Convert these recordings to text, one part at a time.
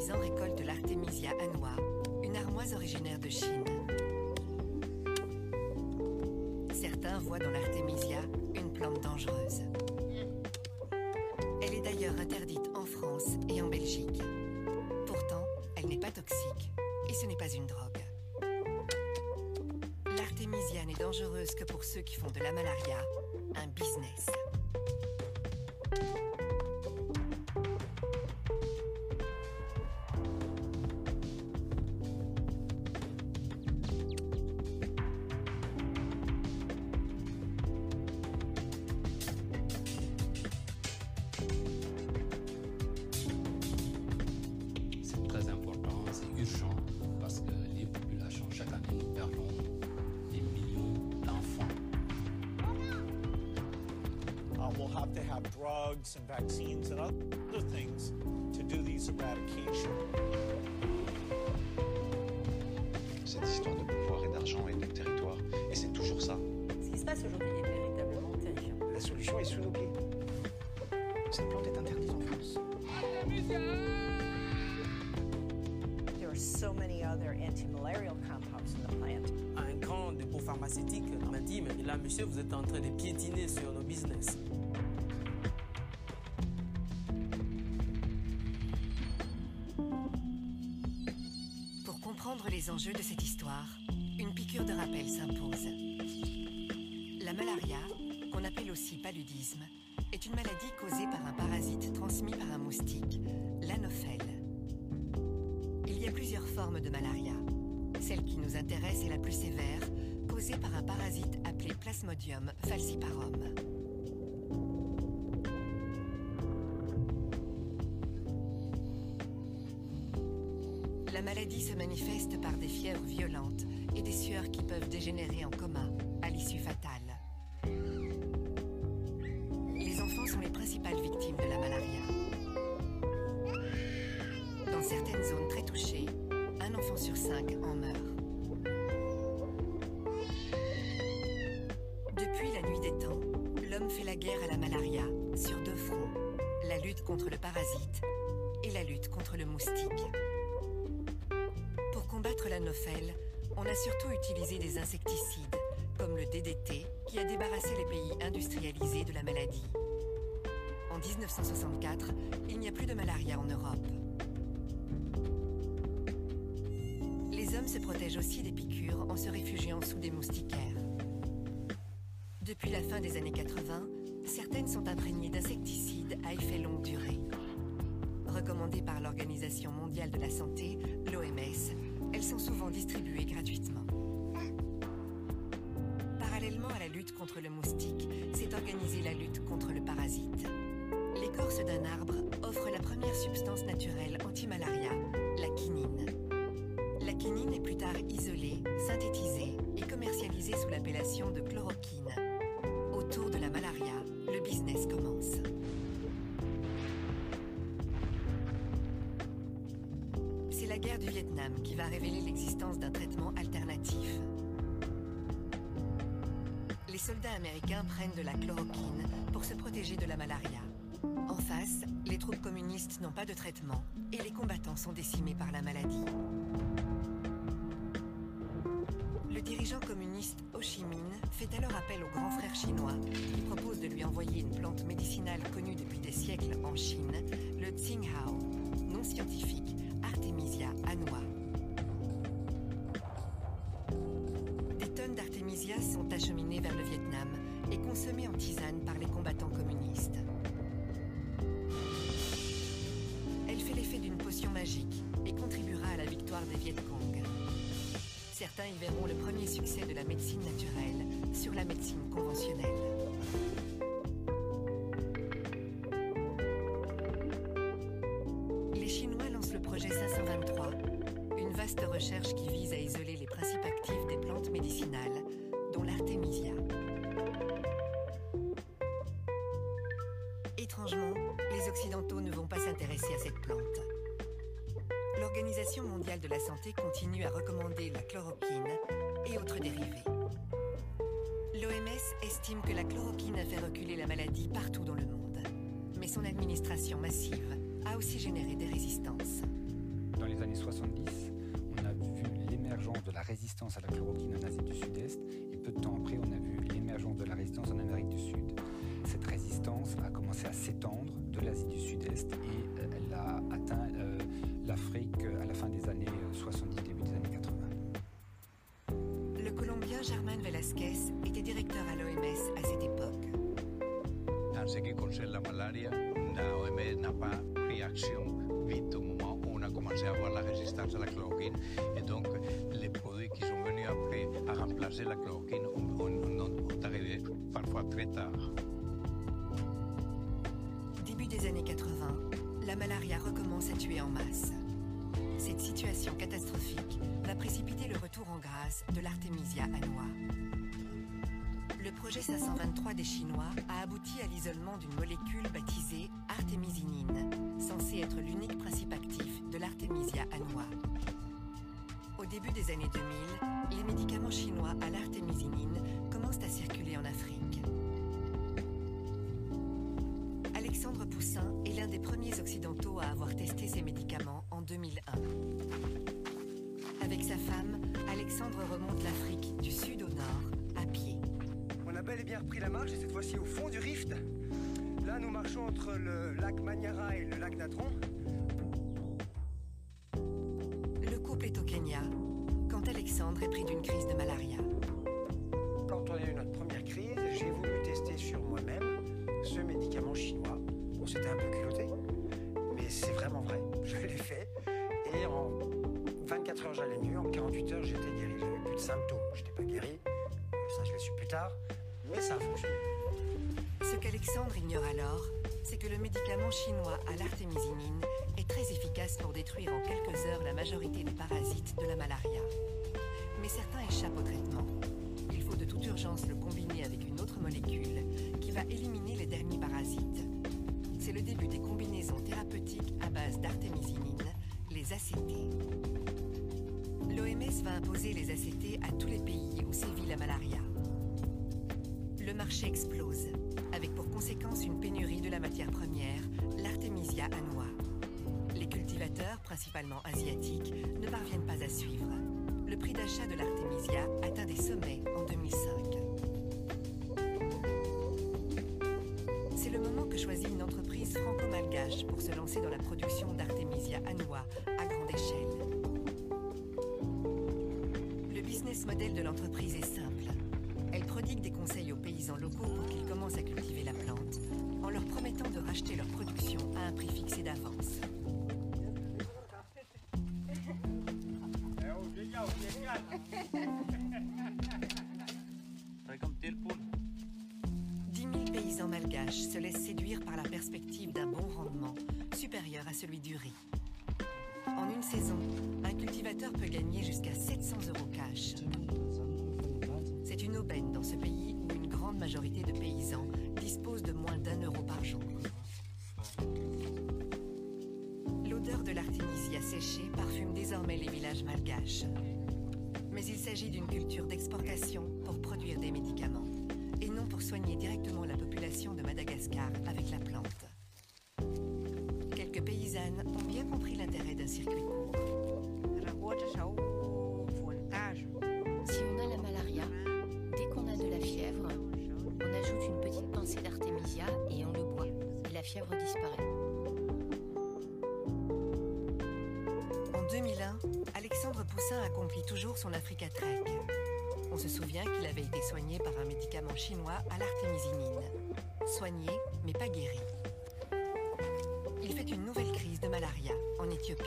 paysans récoltent l'Artemisia annua, une armoise originaire de Chine. Certains voient dans l'Artemisia une plante dangereuse. Elle est d'ailleurs interdite en France et en Belgique. Pourtant, elle n'est pas toxique et ce n'est pas une drogue. L'artémisia n'est dangereuse que pour ceux qui font de la malaria un business. Have drugs and vaccines and other things to do these eradication. Cette histoire de pouvoir et d'argent et de territoire. Et c'est toujours ça. Ce qui se passe aujourd'hui est véritablement terrifiant. La solution est sous nos pieds. Cette plante est interdite en France. There are so many other anti-malarial compounds in the plant. Un grand dépôt pharmaceutique m'a dit, mais là, monsieur, vous êtes en train de piétiner sur nos business. Enjeux de cette histoire, une piqûre de rappel s'impose. La malaria, qu'on appelle aussi paludisme, est une maladie causée par un parasite transmis par un moustique, l'anophèle. Il y a plusieurs formes de malaria. Celle qui nous intéresse est la plus sévère, causée par un parasite appelé Plasmodium falciparum. Se manifeste par des fièvres violentes et des sueurs qui peuvent dégénérer en coma, à l'issue fatale. Les enfants sont les principales victimes de la malaria. Dans certaines zones très touchées, un enfant sur cinq en meurt. Depuis la nuit des temps, l'homme fait la guerre à la malaria sur deux fronts, la lutte contre le parasite et la lutte contre le moustique. Pour combattre l'anophèle, on a surtout utilisé des insecticides, comme le DDT, qui a débarrassé les pays industrialisés de la maladie. En 1964, il n'y a plus de malaria en Europe. Les hommes se protègent aussi des piqûres en se réfugiant sous des moustiquaires. Depuis la fin des années 80, certaines sont imprégnées d'insecticides à effet longue durée. Recommandées par l'Organisation mondiale de la santé, l'OMS, elles sont souvent distribuées gratuitement. Parallèlement à la lutte contre le moustique, s'est organisée la lutte contre le parasite. L'écorce d'un arbre offre la première substance naturelle anti-malaria, la quinine. La quinine est plus tard isolée, synthétisée et commercialisée sous l'appellation de chloroquine. Guerre du Vietnam qui va révéler l'existence d'un traitement alternatif. Les soldats américains prennent de la chloroquine pour se protéger de la malaria. En face, les troupes communistes n'ont pas de traitement et les combattants sont décimés par la maladie. Le dirigeant communiste Ho Chi Minh fait alors appel au grand frère chinois qui propose de lui envoyer une plante médicinale connue depuis des siècles en Chine, le Tsinghao, nom scientifique Des tonnes d'Artemisia sont acheminées vers le Vietnam et consommées en tisane par les combattants communistes. Elle fait l'effet d'une potion magique et contribuera à la victoire des Viet Cong. Certains y verront le premier succès de la médecine naturelle sur la médecine conventionnelle. Projet 523, une vaste recherche qui vise à isoler les principes actifs des plantes médicinales, dont l'artémisia. Occidentaux ne vont pas s'intéresser à cette plante. L'Organisation mondiale de la santé continue à recommander la chloroquine et autres dérivés. L'OMS estime que la chloroquine a fait reculer la maladie partout dans le monde. Mais son administration massive a aussi généré des résistances. Dans les années 70, on a vu l'émergence de la résistance à la chloroquine en Asie du Sud-Est et peu de temps après, on a vu l'émergence de la résistance en Amérique du Sud. Cette résistance a commencé à s'étendre de l'Asie du Sud-Est et euh, elle a atteint euh, l'Afrique à la fin des années 70, début des années 80. Le Colombien Germán Velázquez était directeur à l'OMS à cette époque. En ce qui concerne la malaria, la OMS n'a pas pris action vite au moment où on a commencé à avoir la résistance à la chloroquine. Et donc, les produits qui sont venus après à remplacer la chloroquine ont, arrivé parfois très tard. Début des années 80, la malaria recommence à tuer en masse. Cette situation catastrophique va précipiter le retour en grâce de l'Artemisia annua. Le projet 523 des Chinois a abouti à l'isolement d'une molécule baptisée artémisinine, censée être l'unique principe actif de l'Artemisia annua. Au début des années 2000, les médicaments chinois à l'artémisinine commencent à circuler en Afrique. Alexandre Poussin est l'un des premiers occidentaux à avoir testé ces médicaments en 2001. Avec sa femme, Alexandre remonte l'Afrique du sud au nord bel et bien repris la marche et cette fois-ci au fond du rift. Là, nous marchons entre le lac Manyara et le lac Natron. Le couple est au Kenya quand Alexandre est pris d'une crise de malaria. Quand on a eu notre première crise, j'ai voulu tester sur moi-même ce médicament chinois. Bon, c'était un peu culotté, mais c'est vraiment vrai. Je l'ai fait. Et en 24 heures, j'allais mieux. En 48 heures, j'étais guéri. J'avais plus de symptômes. Je n'étais pas guéri. Ça, je l'ai su plus tard. Mais ça a. Ce qu'Alexandre ignore alors, c'est que le médicament chinois à l'artémisinine est très efficace pour détruire en quelques heures la majorité des parasites de la malaria. Mais certains échappent au traitement. Il faut de toute urgence le combiner avec une autre molécule qui va éliminer les derniers parasites. C'est le début des combinaisons thérapeutiques à base d'artémisinine, les ACT. L'OMS va imposer les ACT à tous les pays où sévit la malaria. Marché explose, avec pour conséquence une pénurie de la matière première, l'artémisia annua. Les cultivateurs, principalement asiatiques, ne parviennent pas à suivre. Le prix d'achat de l'artémisia atteint des sommets en 2005. C'est le moment que choisit une entreprise franco-malgache pour se lancer dans la production d'artémisia annua à grande échelle. Le business model de l'entreprise est simple. Locaux pour qu'ils commencent à cultiver la plante, en leur promettant de racheter leur production à un prix fixé d'avance. Dix mille paysans malgaches se laissent séduire par la perspective d'un bon rendement, supérieur à celui du riz. En une saison, un cultivateur peut gagner jusqu'à 700 euros cash. De paysans disposent de moins d'un euro par jour. L'odeur de l'artémisia séchée parfume désormais les villages malgaches. Mais il s'agit d'une culture d'exportation pour produire des médicaments et non pour soigner directement la population de Madagascar avec la plante. Quelques paysannes ont bien compris son Africa Trek. On se souvient qu'il avait été soigné par un médicament chinois à l'artémisinine. Soigné, mais pas guéri. Il fait une nouvelle crise de malaria en Éthiopie.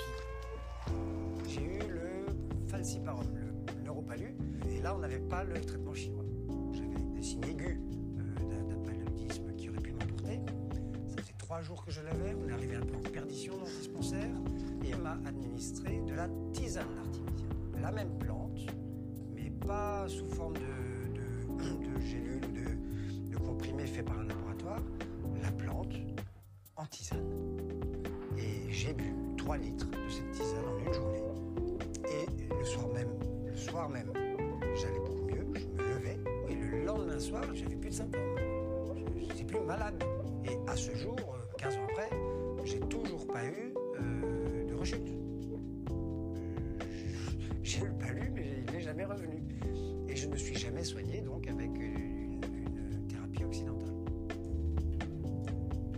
J'ai eu le falciparum, le neuropalu, et là on n'avait pas le traitement chinois. J'avais des signes aigus euh, d'un- paludisme qui aurait pu m'emporter. Ça faisait trois jours que je l'avais, on est arrivé à un plan de perdition dans le dispensaire, et on m'a administré de la tisane d'artémisia. La même plante, mais pas sous forme de, de, gélules ou de, de comprimés faits par un laboratoire. La plante, en tisane. Et j'ai bu 3 litres de cette tisane en une journée. Et le soir même, le soir même, j'allais beaucoup mieux, je me levais. Et le lendemain soir, j'avais plus de symptômes. Je n'étais plus malade. Et à ce jour, euh, 15 ans après, j'ai toujours pas eu euh, de rechute. J'ai le palu, mais il n'est jamais revenu. Et je ne me suis jamais soigné donc avec une, une thérapie occidentale.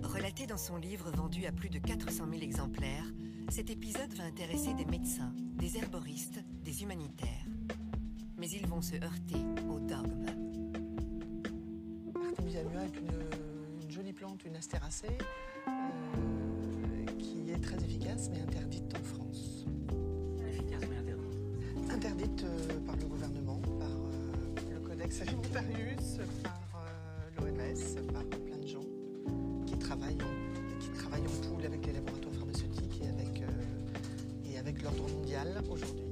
Relaté dans son livre vendu à plus de 400 000 exemplaires, cet épisode va intéresser des médecins, des herboristes, des humanitaires. Mais ils vont se heurter au dogme. Artemisia annua est une, une jolie plante, une astéracée, euh, qui est très efficace mais interdite euh, par le gouvernement, par euh, le Codex Alimentarius, par euh, l'OMS, par plein de gens qui travaillent, en, qui travaillent en poule avec les laboratoires pharmaceutiques et avec, euh, et avec l'ordre mondial aujourd'hui.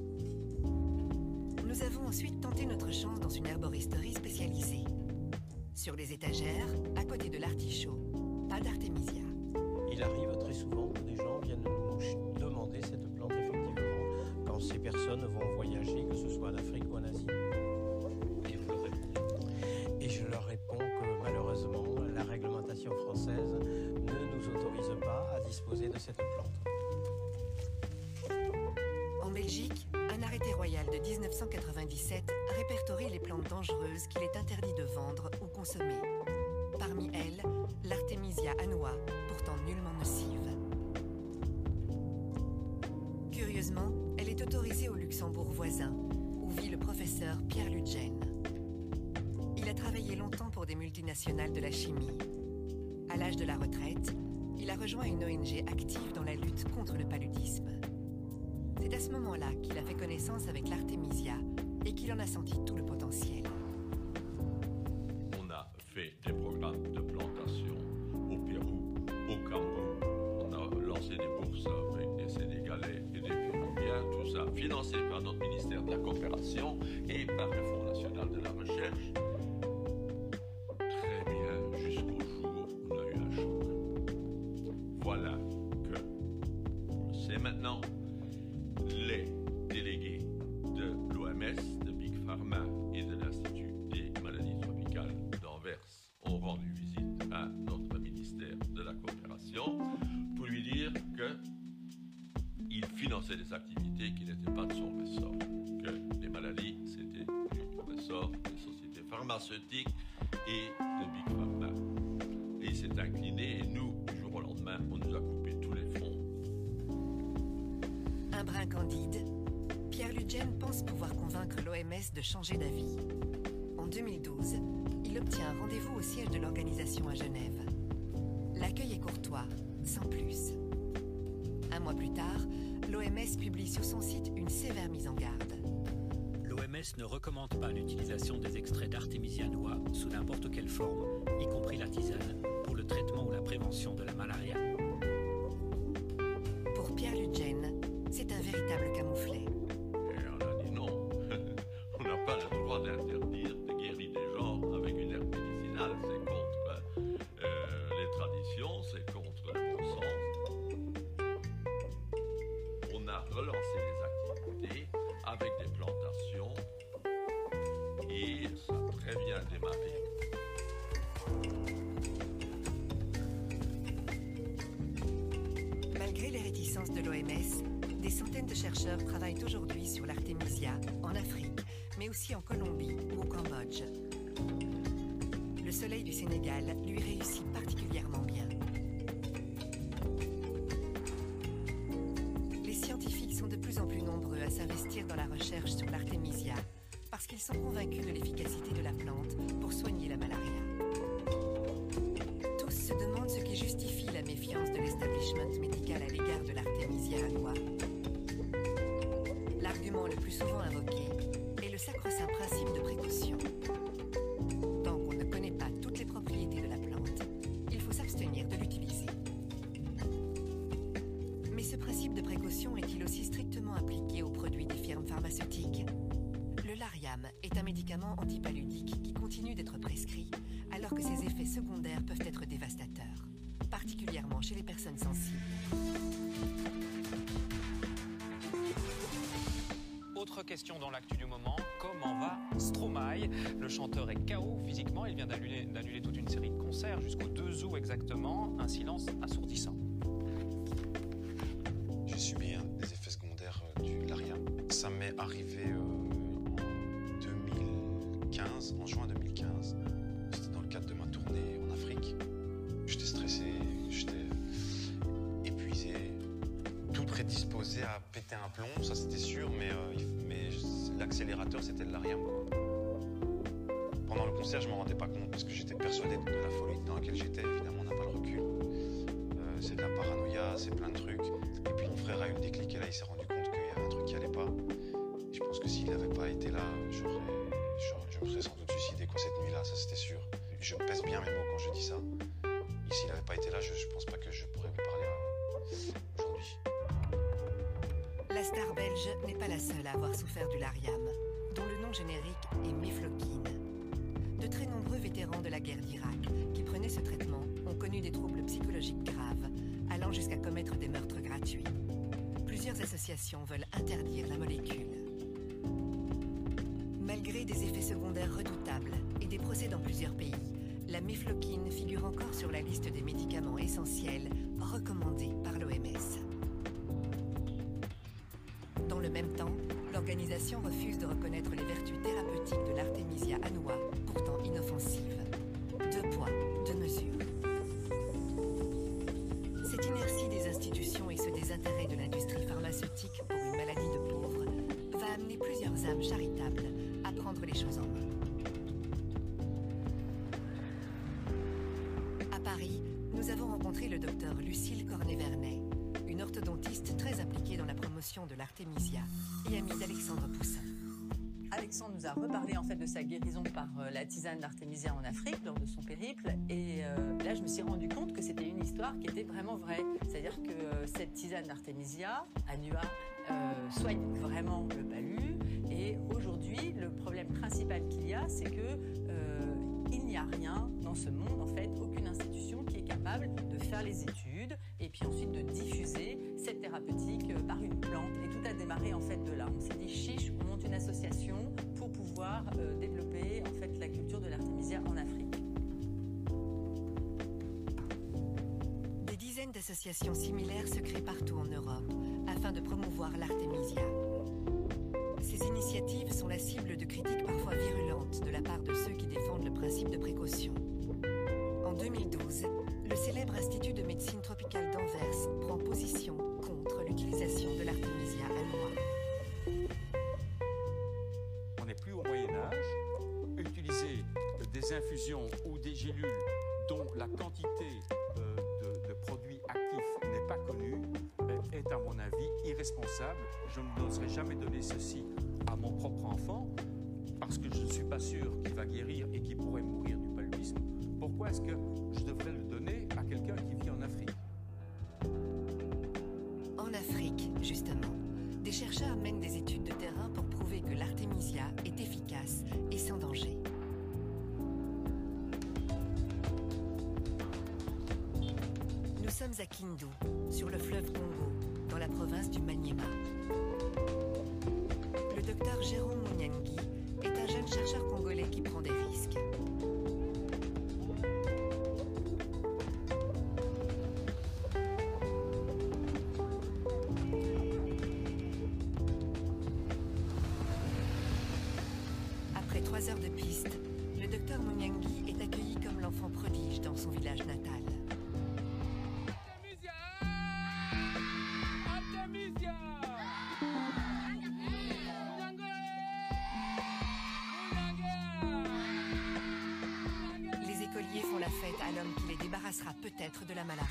Nous avons ensuite tenté notre chance dans une herboristerie spécialisée. Sur les étagères, à côté de l'artichaut, pas d'artémisia. Il arrive très souvent que des gens viennent nous je leur réponds que malheureusement, la réglementation française ne nous autorise pas à disposer de cette plante. En Belgique, un arrêté royal de 1997 répertorie les plantes dangereuses qu'il est interdit de vendre ou consommer. Parmi elles, l'artémisia annua, pourtant nullement nocive. Curieusement, elle est autorisée au Luxembourg voisin, où vit le professeur Pierre Ludgen. Travaillé longtemps pour des multinationales de la chimie. À l'âge de la retraite, il a rejoint une ONG active dans la lutte contre le paludisme. C'est à ce moment-là qu'il a fait connaissance avec l'artémisia et qu'il en a senti tout le potentiel. Des activités qui n'étaient pas de son ressort, les maladies c'était du ressort des sociétés pharmaceutiques et de Big Pharma. Et il s'est incliné et nous, du jour au lendemain, on nous a coupé tous les fonds Un brin candide, Pierre Ludgen pense pouvoir convaincre l'OMS de changer d'avis. En 2012, il obtient un rendez-vous au siège de l'organisation à Genève. L'accueil est courtois, sans plus. Un mois plus tard, l'OMS publie sur son site une sévère mise en garde. L'OMS ne recommande pas l'utilisation des extraits d'Artemisia noix sous n'importe quelle forme, y compris la tisane, pour le traitement ou la prévention de la malaria. Relancé les activités avec des plantations et ça a très bien démarré. Malgré les réticences de l'OMS, des centaines de chercheurs travaillent aujourd'hui sur l'artémisia en Afrique, mais aussi en Colombie ou au Cambodge. Le soleil du Sénégal lui réussit particulièrement bien. Sont convaincus Est un médicament antipaludique qui continue d'être prescrit, alors que ses effets secondaires peuvent être dévastateurs. particulièrement chez les personnes sensibles. Autre question dans l'actu du moment, comment va Stromae? Le chanteur est KO physiquement, il vient d'annuler toute une série de concerts jusqu'au 2 août exactement, un silence assourdissant. C'était Lariam. quoi. Pendant le concert, je ne me rendais pas compte parce que j'étais persuadé de la folie dans laquelle j'étais. Évidemment, on n'a pas le recul. Euh, c'est de la paranoïa, c'est plein de trucs. Et puis mon frère a eu le déclic et là il s'est rendu compte qu'il y avait un truc qui allait pas. Je pense que s'il n'avait pas été là, je me serais sans doute suicidé quoi, cette nuit-là, ça c'était sûr. Je pèse bien mes mots quand je dis ça. Et s'il n'avait pas été là, je, je pense pas que je pourrais vous parler euh, aujourd'hui. La star belge n'est pas la seule à avoir souffert du Lariam, générique est Mifloquine. De très nombreux vétérans de la guerre d'Irak qui prenaient ce traitement ont connu des troubles psychologiques graves, allant jusqu'à commettre des meurtres gratuits. Plusieurs associations veulent interdire la molécule. Malgré des effets secondaires redoutables et des procès dans plusieurs pays, la mifloquine figure encore sur la liste des médicaments essentiels recommandés par l'OMS. De l'artémisia et amie d'Alexandre Poussin. Alexandre nous a reparlé en fait de sa guérison par euh, la tisane d'artémisia en Afrique lors de son périple et euh, là je me suis rendu compte que c'était une histoire qui était vraiment vraie. C'est-à-dire que euh, cette tisane d'artémisia, Annua, euh, soigne vraiment le palu et aujourd'hui le problème principal qu'il y a c'est que il n'y a rien dans ce monde en fait, aucune institution qui est capable de faire les études et puis ensuite de diffuser cette thérapeutique euh, par une plante et tout a démarré en fait de là. On s'est dit chiche, on monte une association pour pouvoir euh, développer en fait la culture de l'artémisia en Afrique. Des dizaines d'associations similaires se créent partout en Europe afin de promouvoir l'artémisia. Ces initiatives sont la cible de critiques parfois virulentes de la part de ceux qui défendent le principe de précaution. En 2012, le célèbre Institut de médecine tropicale d'Anvers prend position contre l'utilisation de l'artémisia annua. On n'est plus au Moyen Âge. Utiliser des infusions ou des gélules dont la quantité euh, de, produits actifs n'est pas connue euh, est à mon avis irresponsable. Je n'oserais jamais donner ceci à mon propre enfant parce que je ne suis pas sûr qu'il va guérir et qu'il pourrait mourir du paludisme. Pourquoi est-ce que je devrais le donner à quelqu'un qui vit en Afrique? Justement, des chercheurs mènent des études de terrain pour prouver que l'artémisia est efficace et sans danger. Nous sommes à Kindu, sur le fleuve Congo, dans la province du Maniema. Le docteur Jérôme Mouniangui est un jeune chercheur débarrassera peut-être de la malaria.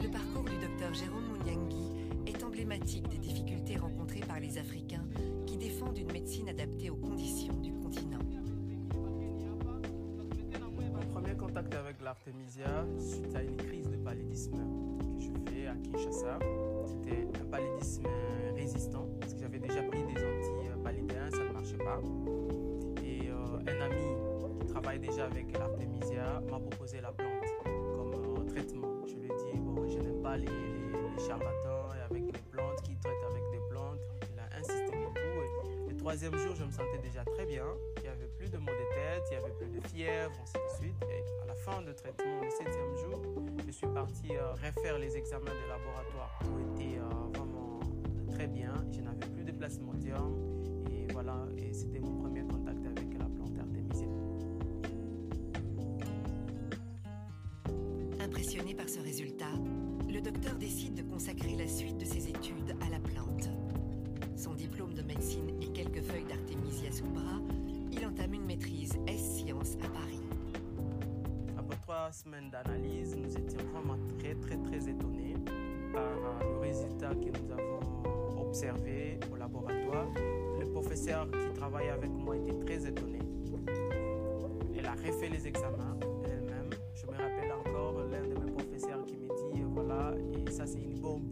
Le parcours du docteur Jérôme Mouniangui est emblématique des difficultés rencontrées par les Africains qui défendent une médecine adaptée aux conditions du continent. L'artémisia suite à une crise de paludisme que je fais à Kinshasa. C'était un paludisme résistant parce que j'avais déjà pris des antipaludéens, ça ne marchait pas. Et euh, un ami qui travaille déjà avec l'artémisia m'a proposé la plante comme euh, traitement. Je lui ai dit, bon, je n'aime pas les, charlatans et avec les plantes qui traitent avec des plantes. Il a insisté beaucoup. Le troisième jour, je me sentais déjà très bien. Il n'y avait plus de maux de tête, il n'y avait plus de fièvre, ainsi de traitement, le septième jour, je suis parti euh, refaire les examens de laboratoire qui ont été euh, vraiment très bien. Je n'avais plus de plasmodium. Et voilà, et c'était mon premier contact avec la plante artémisia. Impressionné par ce résultat, le docteur décide de consacrer la suite de ses études à la plante. Son diplôme de médecine et quelques feuilles d'artémisia sous bras, il entame une maîtrise S-Sciences à Paris. Trois semaines d'analyse, nous étions vraiment très très très étonnés par euh, le résultat que nous avons observé au laboratoire. Le professeur qui travaillait avec moi était très étonné. Elle a refait les examens elle-même. Je me rappelle encore l'un de mes professeurs qui me dit euh, voilà, et ça c'est une bombe.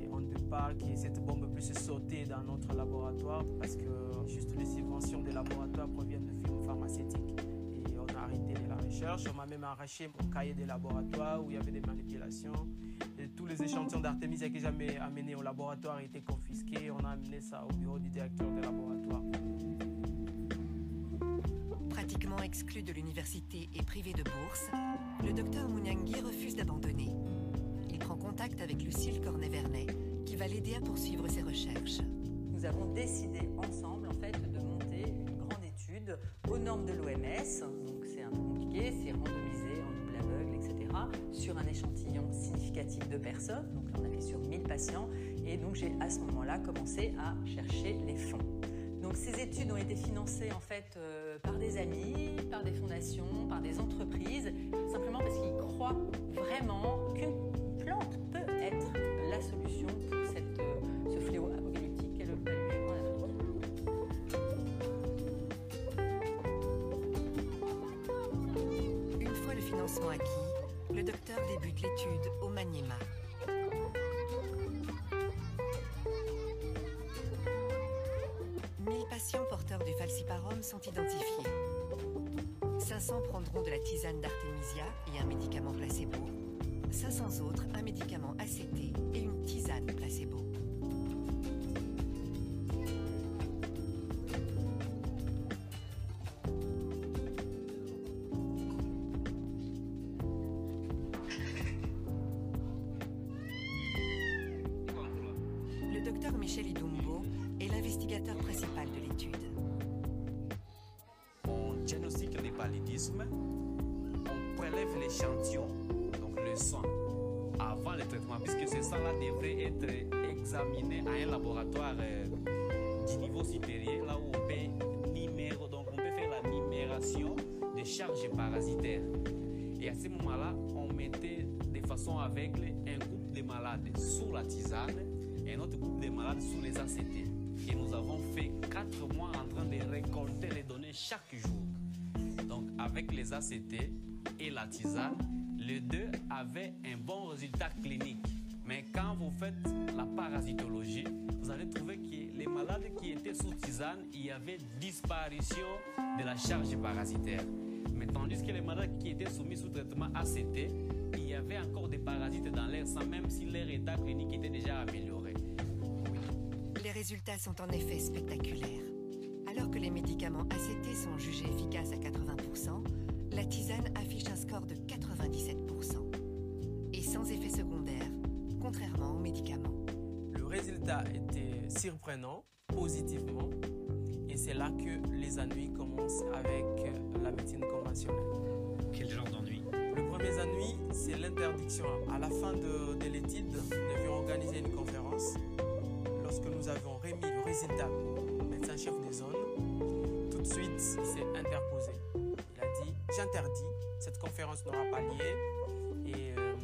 Et on ne peut pas que cette bombe puisse sauter dans notre laboratoire parce que juste les subventions des laboratoires proviennent de firmes pharmaceutiques. Et on a arrêté recherche. On m'a même arraché mon cahier des laboratoires où il y avait des manipulations. Et tous les échantillons d'artémisia que j'avais amenés au laboratoire étaient confisqués. On a amené ça au bureau du directeur des laboratoires. Pratiquement exclu de l'université et privé de bourse, le docteur Mouniangui refuse d'abandonner. Il prend contact avec Lucille Cornet-Vernet, qui va l'aider à poursuivre ses recherches. Nous avons décidé ensemble en fait de monter une grande étude aux normes de l'OMS. Compliqué, c'est randomisé en double aveugle, etc. Sur un échantillon significatif de personnes. Donc là on a fait sur 1000 patients. Et donc j'ai à ce moment-là commencé à chercher les fonds. Donc ces études ont été financées en fait euh, par des amis, par des fondations, par des entreprises, simplement parce qu'ils croient vraiment qu'une plante peut être la solution pour le docteur débute l'étude au Maniema. Patients porteurs du falciparum sont identifiés. 500 prendront de la tisane d'artémisia et un médicament placebo. 500 autres un médicament ACT et une tisane placebo. On prélève l'échantillon, donc le sang, avant le traitement, puisque ce sang-là devrait être examiné à un laboratoire euh, du niveau supérieur, là où on peut numéro, donc on peut faire la numération des charges parasitaires. Et à ce moment-là, on mettait de façon aveugle un groupe de malades sous la tisane et un autre groupe de malades sous les ACT. Et nous avons fait quatre mois en train de récolter les données chaque jour. Avec les ACT et la tisane, les deux avaient un bon résultat clinique. Mais quand vous faites la parasitologie, vous allez trouver que les malades qui étaient sous tisane, il y avait disparition de la charge parasitaire. Mais tandis que les malades qui étaient soumis sous traitement ACT, il y avait encore des parasites dans sang, même si leur état clinique était déjà amélioré. Les résultats sont en effet spectaculaires. Alors que les médicaments ACT sont jugés efficaces à 80%, la tisane affiche un score de 97%. Et sans effet secondaire, contrairement aux médicaments. Le résultat était surprenant, positivement, et c'est là que les ennuis commencent avec la médecine conventionnelle. Quel genre d'ennui? Le premier ennui, c'est l'interdiction. À la fin de, de l'étude, nous devions organiser une conférence. Lorsque nous avons remis le résultat au médecin-chef des zones, tout de suite, s'est interposé. Il a dit J'interdis, cette conférence n'aura pas lieu et euh,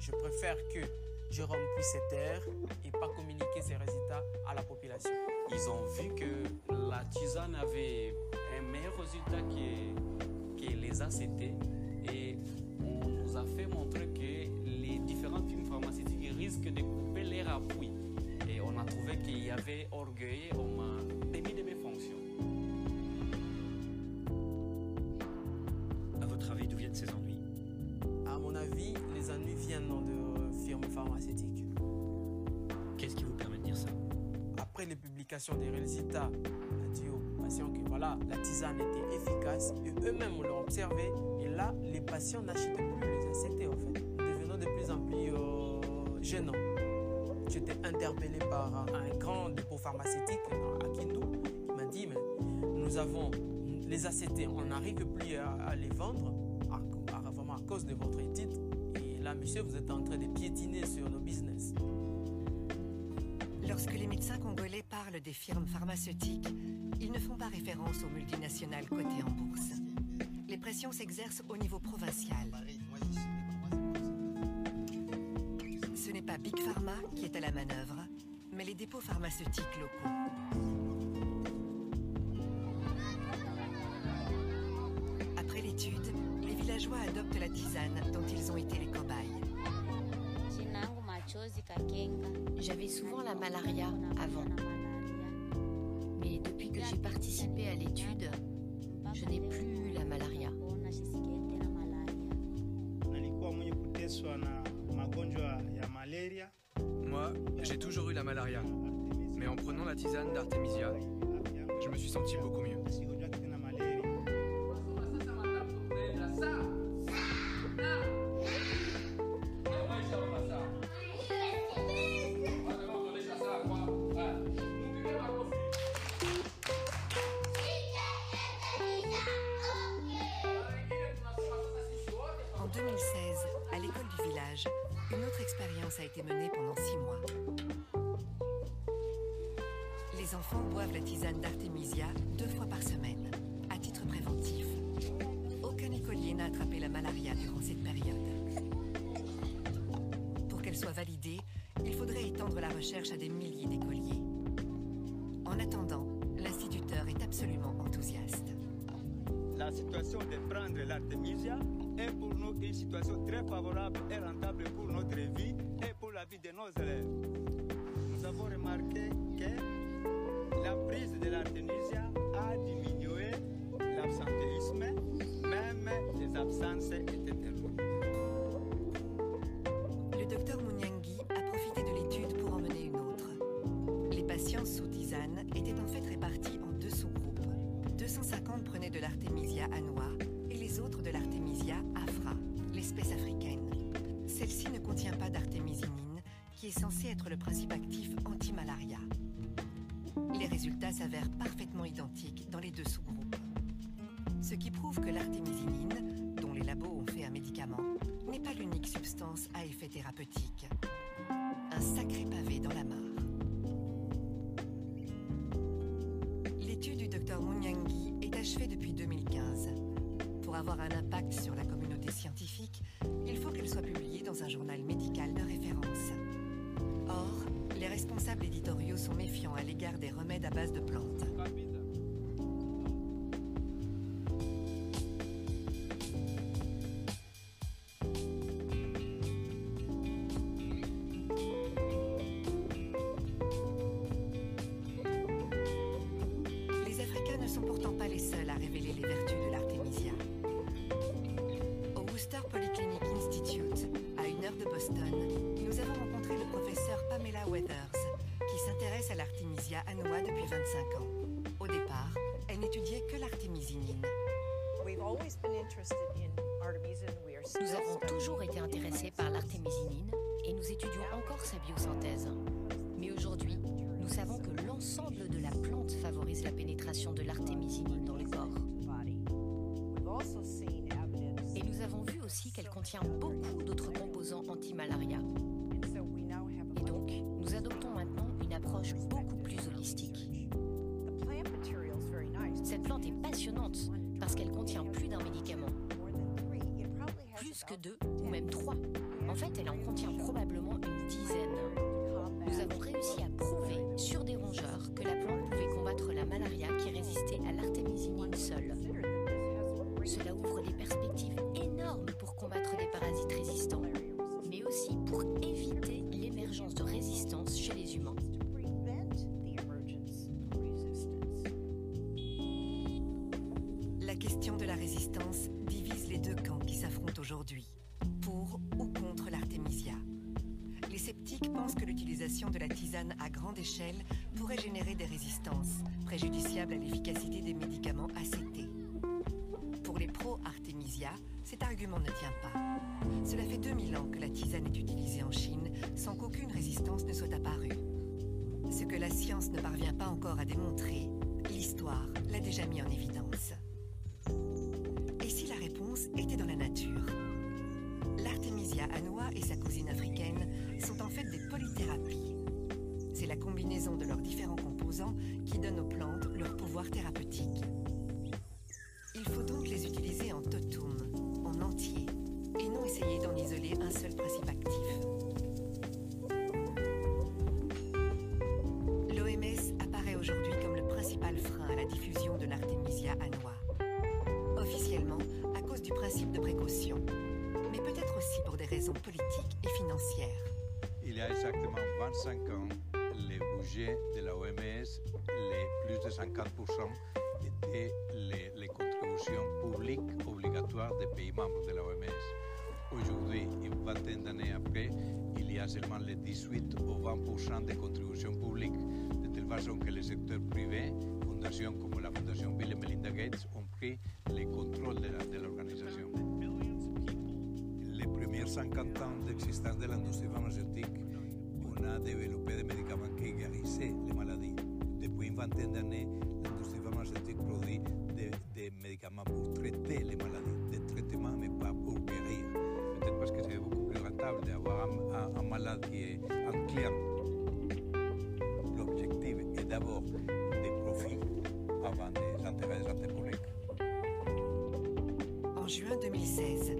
je préfère que Jérôme puisse se taire et pas communiquer ses résultats à la population. Ils ont vu que la tisane avait un meilleur résultat que, que les ACT et nous a fait montrer que les différentes firmes pharmaceutiques risquent de couper leur appui. Et on a trouvé qu'il y avait orgueil, on mon avis, les ennuis viennent de firmes pharmaceutiques. Qu'est-ce qui vous permet de dire ça? Après les publications des résultats, on a dit aux patients que voilà, la tisane était efficace et eux-mêmes l'ont observé. Et là, les patients n'achètent plus les ACT en fait. Nous devenons de plus en plus euh, gênants. J'étais interpellé par un, un grand dépôt pharmaceutique à Kindu qui m'a dit mais nous avons les ACT, on n'arrive plus à, à les vendre de votre. Et là, monsieur, vous êtes en train de piétiner sur nos business. Lorsque les médecins congolais parlent des firmes pharmaceutiques, ils ne font pas référence aux multinationales cotées en bourse. Les pressions s'exercent au niveau provincial. Ce n'est pas Big Pharma qui est à la manœuvre, mais les dépôts pharmaceutiques locaux. La tisane dont ils ont été les cobayes. J'avais souvent la malaria avant. Mais depuis que j'ai participé à l'étude, je n'ai plus la magonjwa ya malaria Moi, j'ai toujours eu la malaria. Mais en prenant la tisane d'Artemisia, je me suis senti beaucoup mieux. La tisane d'Artemisia deux fois par semaine, à titre préventif. Aucun écolier n'a attrapé la malaria durant cette période. Pour qu'elle soit validée, il faudrait étendre la recherche à des milliers d'écoliers. En attendant, l'instituteur est absolument enthousiaste. La situation de prendre l'artémisia est pour nous une situation très favorable et rentable pour notre vie et pour la vie de nos élèves. Nous avons remarqué que prise de l'artémisia a diminué l'absentéisme, même les absences étaient. Le docteur Mouniangui a profité de l'étude pour en mener une autre. Les patients sous tisane étaient en fait répartis en deux sous-groupes. 250 prenaient de l'artémisia annua et les autres de l'artémisia afra, l'espèce africaine. Celle-ci ne contient pas d'artémisinine, qui est censée être le principe actif anti-malaria. Les résultats s'avèrent parfaitement identiques dans les deux sous-groupes. Ce qui prouve que l'artémisinine, dont les labos ont fait un médicament, n'est pas l'unique substance à effet thérapeutique. Un sacré pavé dans la mare. L'étude du docteur Mouniangui est achevée depuis 2015. Pour avoir un impact sur la communauté scientifique, il faut qu'elle soit publiée dans un journal médical de responsables éditoriaux sont méfiants à l'égard des remèdes à base de plantes. 25 ans. Au départ, elle n'étudiait que l'artémisinine. Nous avons toujours été intéressés par l'artémisinine et nous étudions encore sa biosynthèse. Mais aujourd'hui, nous savons que l'ensemble de la plante favorise la pénétration de l'artémisinine dans le corps. Et nous avons vu aussi qu'elle contient beaucoup d'autres composants anti-malaria. En fait, elle en contient probablement une dizaine. Nous avons réussi à de la tisane à grande échelle pourrait générer des résistances, préjudiciables à l'efficacité des médicaments ACT. Pour les pro-artémisia, cet argument ne tient pas. Cela fait 2000 ans que la tisane est utilisée en Chine sans qu'aucune résistance ne soit apparue. Ce que la science ne parvient pas encore à démontrer, l'histoire l'a déjà mis en évidence. Et si la réponse était dans la nature? L'artémisia annua et sa cousine africaine des polythérapies. C'est la combinaison de leurs différents composants qui donne aux plantes leur pouvoir thérapeutique. 25 ans, les budgets de la OMS, les plus de 50% étaient les, les contributions publiques obligatoires des pays membres de la OMS. Aujourd'hui, une vingtaine d'années après, il y a seulement les 18 ou 20% de contributions publiques, de telle façon que le secteur privé, fondations comme la Fondation Bill et Melinda Gates, ont pris le contrôle de l'organisation. Les premiers 50 ans d'existence de l'industrie pharmaceutique, on a développé des médicaments qui guérissaient les maladies. Depuis une vingtaine d'années, l'industrie pharmaceutique produit des, des médicaments pour traiter les maladies, des traitements mais pas pour guérir. Peut-être parce que c'est beaucoup plus rentable d'avoir un, un- un malade qui est un client. L'objectif est d'abord des profits avant des intérêts de santé publique. En juin 2016,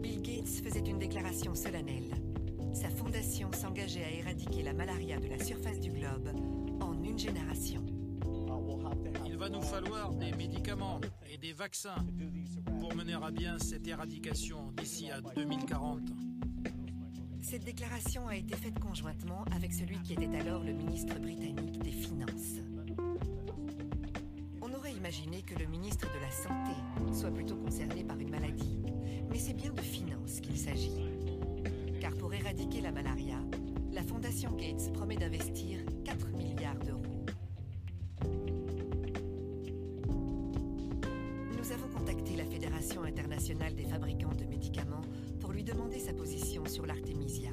Bill Gates faisait une déclaration solennelle. À éradiquer la malaria de la surface du globe en une génération. Il va nous falloir des médicaments et des vaccins pour mener à bien cette éradication d'ici à 2040. Cette déclaration a été faite conjointement avec celui qui était alors le ministre britannique des Finances. On aurait imaginé que le ministre de la Santé soit plutôt concerné par une maladie, mais c'est bien de finances qu'il s'agit. Car pour éradiquer la malaria, la Fondation Gates promet d'investir 4 milliards d'euros. Nous avons contacté la Fédération internationale des fabricants de médicaments pour lui demander sa position sur l'artémisia.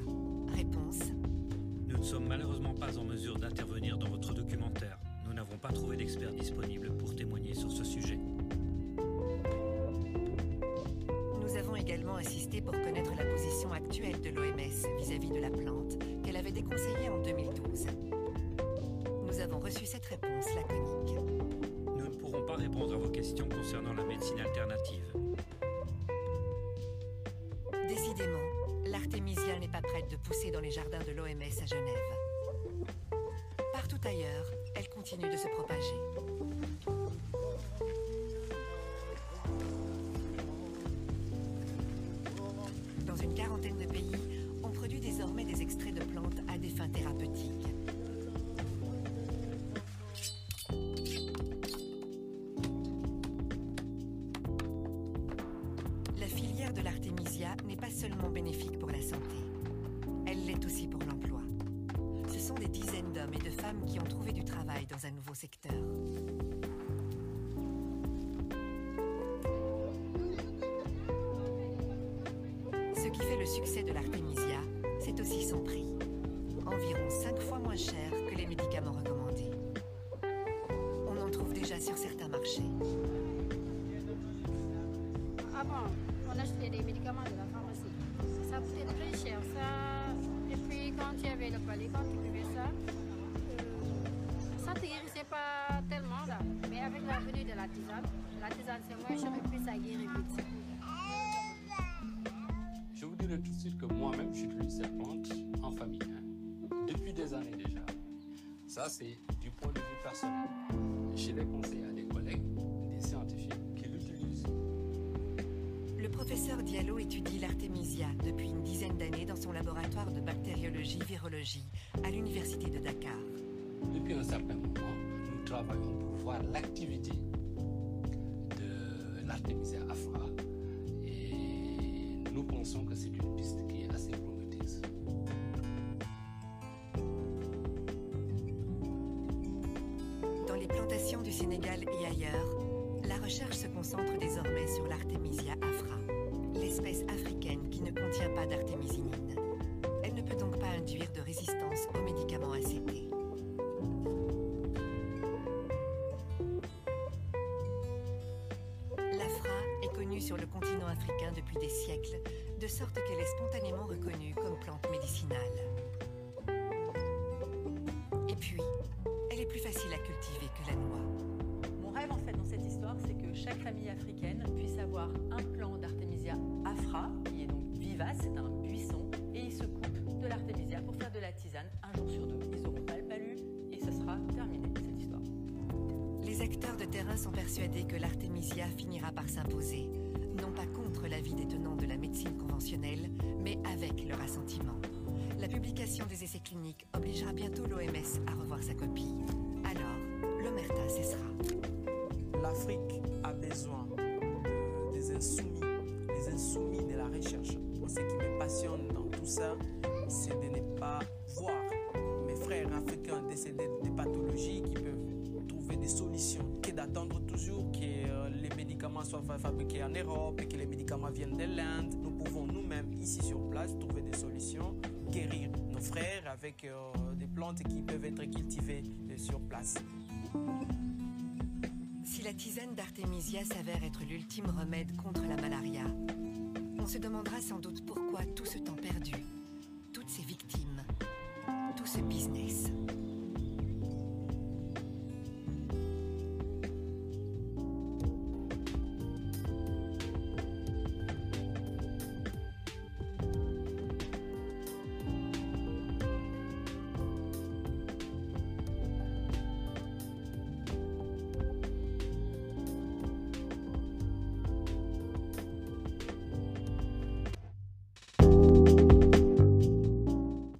Réponse Nous ne sommes malheureusement pas en mesure d'intervenir dans votre documentaire. Nous n'avons pas trouvé d'experts disponibles pour témoigner sur ce sujet. Nous avons également insisté pour connaître la position actuelle de l'OMS vis-à-vis de la plante déconseillée en 2012. Nous avons reçu cette réponse laconique. Nous ne pourrons pas répondre à vos questions concernant la médecine alternative. Décidément, l'artémisia n'est pas prête de pousser dans les jardins de l'OMS à Genève. N'est pas seulement bénéfique pour la santé, elle l'est aussi pour l'emploi. Ce sont des dizaines d'hommes et de femmes qui ont trouvé du travail dans un nouveau secteur. Ce qui fait le succès de l'artémisia, c'est aussi son prix. Environ 5 fois moins cher que les médicaments recommandés. On en trouve déjà sur certains marchés. Avant, on achetait des médicaments de la. Ça coûtait très cher. Ça... Et puis quand il y avait le palais, quand tu buvais ça, euh, ça ne te guérissait pas tellement là. Mais avec la venue de la tisane, la tisane c'est moins cher et puis ça guérit vite. Je vous dirais tout de suite que moi-même, j'utilise cette plante en famille, hein, depuis des années déjà. Ça, c'est du point de vue personnel. Je l'ai conseillé à des collègues, des scientifiques qui l'utilisent. Le professeur Diallo étudie l'artémisia depuis bactériologie-virologie à l'université de Dakar. Depuis un certain moment, nous travaillons pour voir l'activité de l'artémisia afra et nous pensons que c'est une piste qui est assez prometteuse. Dans les plantations du Sénégal et ailleurs, la recherche se concentre désormais sur l'Artemisia afra, l'espèce africaine qui ne contient pas d'artémisinine. De résistance aux médicaments ACT. L'afra est connue sur le continent africain depuis des siècles, de sorte qu'elle est spontanément reconnue comme plante médicinale. Et puis, elle est plus facile à cultiver que la noix. Mon rêve en fait dans cette histoire, c'est que chaque famille africaine puisse avoir un persuadés que l'artémisia finira par s'imposer, non pas contre l'avis des tenants de la médecine conventionnelle, mais avec leur assentiment. La publication des essais cliniques obligera bientôt l'OMS à revoir sa copie. Alors, l'omerta cessera. L'Afrique a besoin de- des insoumis, les insoumis de la recherche. Ce qui me passionne dans tout ça, c'est de ne pas voir mes frères africains décédés de pathologies qui peuvent trouver des solutions d'attendre toujours que euh, les médicaments soient fa- fabriqués en Europe et que les médicaments viennent de l'Inde. Nous pouvons nous-mêmes, ici sur place, trouver des solutions, guérir nos frères avec euh, des plantes qui peuvent être cultivées euh, sur place. Si la tisane d'Artémisia s'avère être l'ultime remède contre la malaria, on se demandera sans doute pourquoi tout ce temps perdu,